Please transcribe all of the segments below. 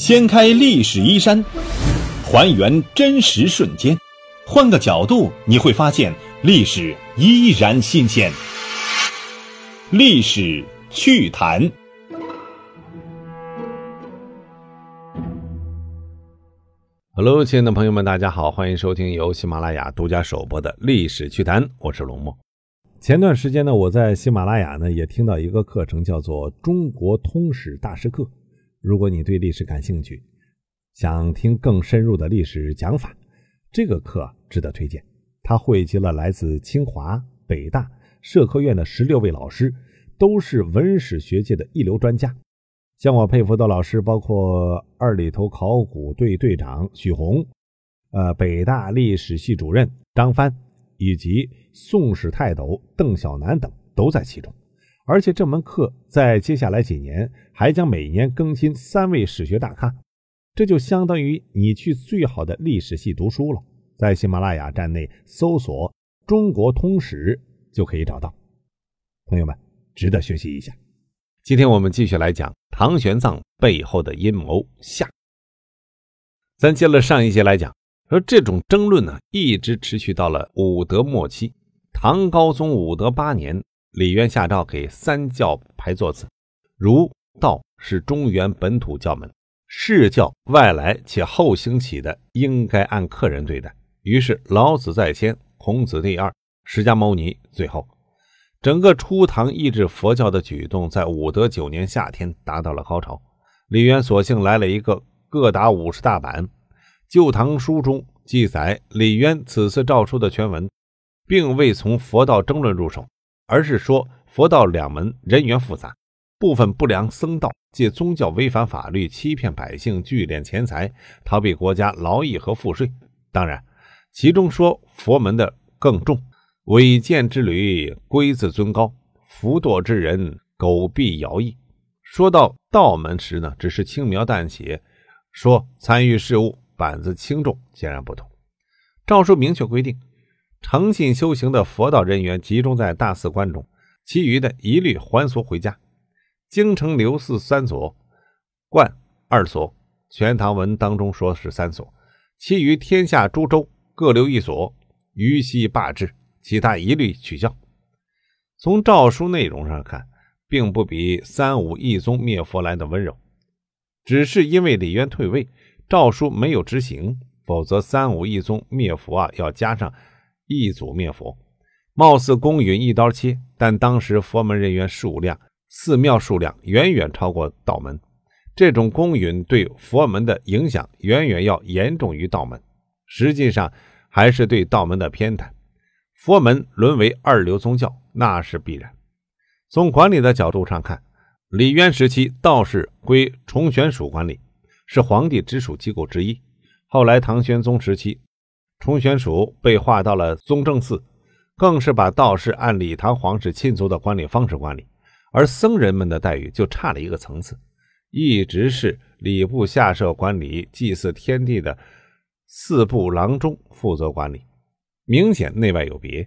掀开历史衣衫，还原真实瞬间，换个角度你会发现历史依然新鲜。历史趣谈。Hello，亲爱的朋友们，大家好，欢迎收听由喜马拉雅独家首播的《历史趣谈》，我是龙墨。前段时间呢，我在喜马拉雅呢也听到一个课程，叫做《中国通史大师课》。如果你对历史感兴趣，想听更深入的历史讲法，这个课值得推荐。它汇集了来自清华、北大、社科院的十六位老师，都是文史学界的一流专家。像我佩服的老师，包括二里头考古队队长许宏，呃，北大历史系主任张帆，以及宋史泰斗邓小南等都在其中。而且这门课在接下来几年还将每年更新三位史学大咖，这就相当于你去最好的历史系读书了。在喜马拉雅站内搜索“中国通史”就可以找到。朋友们，值得学习一下。今天我们继续来讲唐玄奘背后的阴谋下。咱接了上一节来讲，说这种争论呢，一直持续到了武德末期，唐高宗武德八年，李渊下诏给三教排座次，儒道是中原本土教门，释教外来且后兴起的，应该按客人对待。于是老子在先，孔子第二，释迦牟尼最后。整个初唐抑制佛教的举动，在武德九年夏天达到了高潮。李渊索性来了一个各打五十大板。《旧唐书》中记载，李渊此次诏书的全文，并未从佛道争论入手，而是说佛道两门人员复杂，部分不良僧道借宗教违反法律，欺骗百姓，聚敛钱财，逃避国家劳役和赋税。当然，其中说佛门的更重。违建之旅，龟自尊高；伏堕之人，狗必徭役。说到道门时呢，只是轻描淡写；说参与事务，板子轻重截然不同。诏书明确规定，诚信修行的佛道人员集中在大寺观中，其余的一律还俗回家。京城留寺三所，观二所。全唐文当中说是三所，其余天下诸州各留一所，余悉罢之。其他一律取消。从诏书内容上看，并不比三武一宗灭佛来的温柔，只是因为李渊退位，诏书没有执行。否则，三武一宗灭佛啊，要加上一祖灭佛，貌似公允一刀切。但当时佛门人员数量、寺庙数量远远超过道门，这种公允对佛门的影响远远要严重于道门。实际上，还是对道门的偏袒。佛门沦为二流宗教，那是必然。从管理的角度上看，李渊时期道士归崇玄署管理，是皇帝直属机构之一。后来唐玄宗时期，崇玄署被划到了宗正寺，更是把道士按李唐皇室亲族的管理方式管理，而僧人们的待遇就差了一个层次，一直是礼部下设管理祭祀天地的四部郎中负责管理。明显内外有别。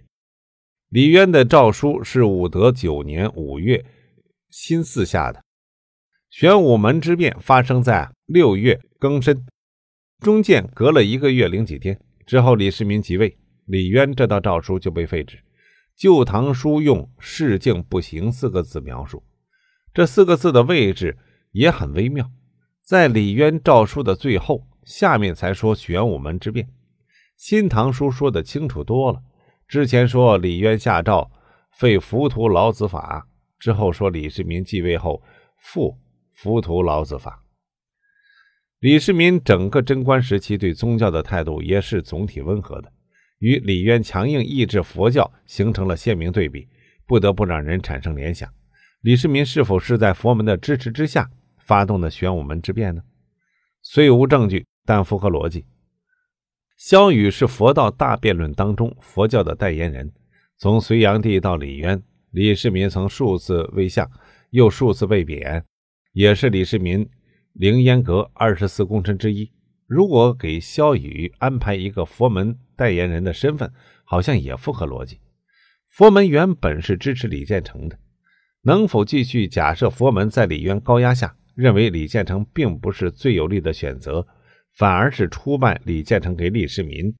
李渊的诏书是武德九年五月新四下的，玄武门之变发生在六月庚申，中间隔了一个月零几天。之后李世民即位，李渊这道诏书就被废止。《旧唐书》用“事境不行”四个字描述，这四个字的位置也很微妙，在李渊诏书的最后，下面才说玄武门之变。新唐书说的清楚多了，之前说李渊下诏废浮屠老子法，之后说李世民继位后复浮屠老子法。李世民整个贞观时期对宗教的态度也是总体温和的，与李渊强硬抑制佛教形成了鲜明对比，不得不让人产生联想：李世民是否是在佛门的支持之下发动的玄武门之变呢？虽无证据，但符合逻辑。萧雨是佛道大辩论当中佛教的代言人。从隋炀帝到李渊，李世民曾数次为相，又数次被贬，也是李世民凌烟阁二十四功臣之一。如果给萧雨安排一个佛门代言人的身份，好像也符合逻辑。佛门原本是支持李建成的，能否继续假设佛门在李渊高压下认为李建成并不是最有利的选择，反而是出卖李建成给李世民，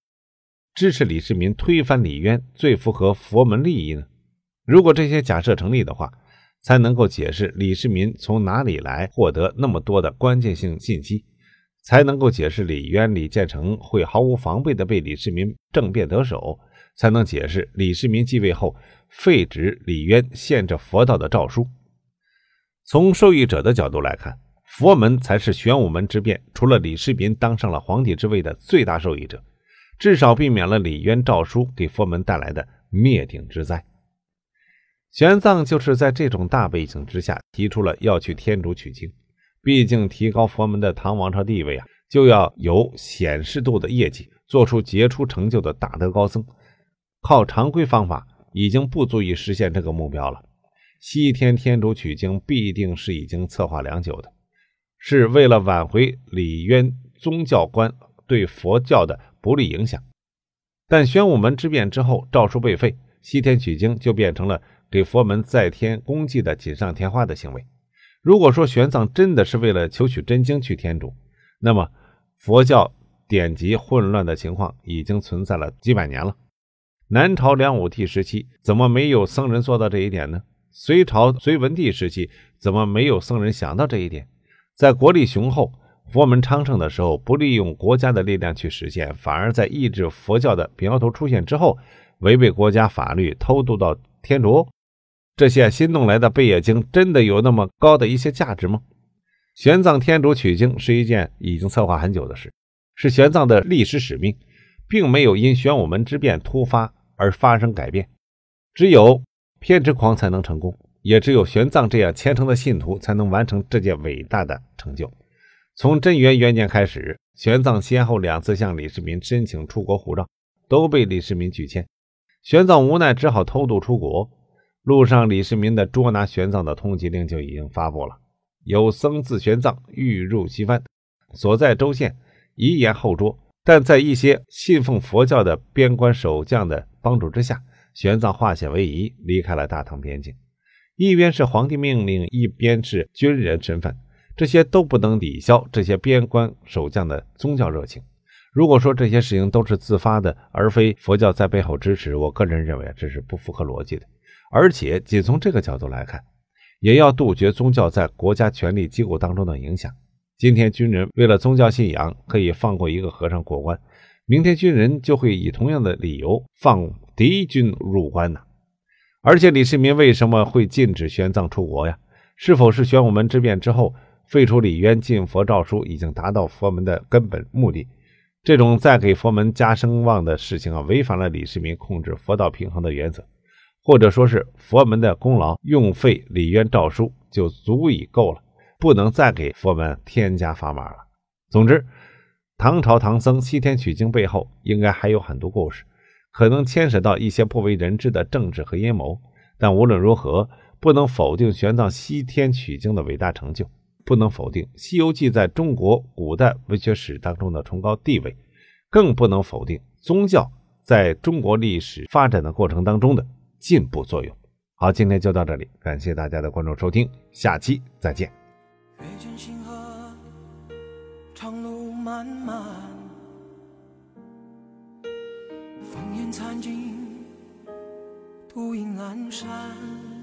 支持李世民推翻李渊最符合佛门利益呢？如果这些假设成立的话，才能够解释李世民从哪里来获得那么多的关键性信息，才能够解释李渊、李建成会毫无防备的被李世民政变得手，才能解释李世民继位后废止李渊限制佛道的诏书。从受益者的角度来看，佛门才是玄武门之变除了李世民当上了皇帝之位的最大受益者，至少避免了李渊诏书给佛门带来的灭顶之灾。玄奘就是在这种大背景之下提出了要去天竺取经。毕竟，提高佛门的唐王朝地位啊，就要有显示度的业绩，做出杰出成就的大德高僧。靠常规方法已经不足以实现这个目标了。西天天竺取经必定是已经策划良久的，是为了挽回李渊宗教观对佛教的不利影响。但玄武门之变之后，诏书被废，西天取经就变成了。给佛门再添功绩的锦上添花的行为。如果说玄奘真的是为了求取真经去天竺，那么佛教典籍混乱的情况已经存在了几百年了。南朝梁武帝时期怎么没有僧人做到这一点呢？隋朝隋文帝时期怎么没有僧人想到这一点？在国力雄厚、佛门昌盛的时候，不利用国家的力量去实现，反而在抑制佛教的苗头出现之后，违背国家法律偷渡到天竺？这些新弄来的贝叶经真的有那么高的一些价值吗？玄奘天竺取经是一件已经策划很久的事，是玄奘的历史使命，并没有因玄武门之变突发而发生改变。只有偏执狂才能成功，也只有玄奘这样虔诚的信徒才能完成这件伟大的成就。从贞元元年开始，玄奘先后两次向李世民申请出国护照，都被李世民拒签。玄奘无奈，只好偷渡出国。路上，李世民的捉拿玄奘的通缉令就已经发布了。有僧自玄奘欲入西番，所在州县，遗言后捉。但在一些信奉佛教的边关守将的帮助之下，玄奘化险为夷，离开了大唐边境。一边是皇帝命令，一边是军人身份，这些都不能抵消这些边关守将的宗教热情。如果说这些事情都是自发的，而非佛教在背后支持，我个人认为这是不符合逻辑的。而且，仅从这个角度来看，也要杜绝宗教在国家权力机构当中的影响。今天军人为了宗教信仰可以放过一个和尚过关，明天军人就会以同样的理由放敌军入关呢？而且，李世民为什么会禁止玄奘出国呀？是否是玄武门之变之后废除李渊禁佛诏书已经达到佛门的根本目的？这种再给佛门加声望的事情啊，违反了李世民控制佛道平衡的原则。或者说是佛门的功劳，用废李渊诏书就足以够了，不能再给佛门添加砝码了。总之，唐朝唐僧西天取经背后应该还有很多故事，可能牵扯到一些不为人知的政治和阴谋。但无论如何，不能否定玄奘西天取经的伟大成就，不能否定《西游记》在中国古代文学史当中的崇高地位，更不能否定宗教在中国历史发展的过程当中的。进步作用。好，今天就到这里，感谢大家的关注收听，下期再见。月见星河，长路漫漫，烽烟残尽，独影阑珊。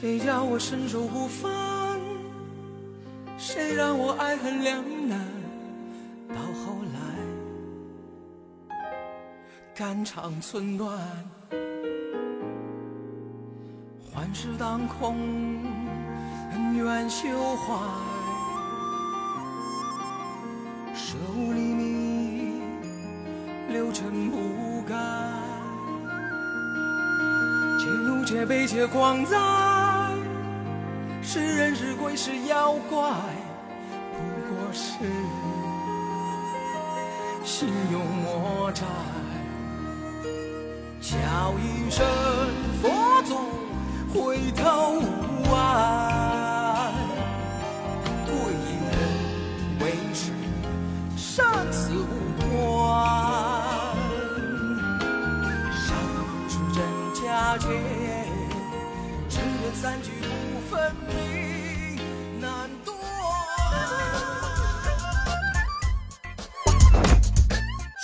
谁叫我身手不凡？谁让我爱恨两难？到后来。肝肠寸断，幻世当空，恩怨休怀，舍吾黎明，六尘不改，且怒且悲且狂哉，是人是鬼是妖怪，不过是心有魔债。叫一声佛祖，回头无岸，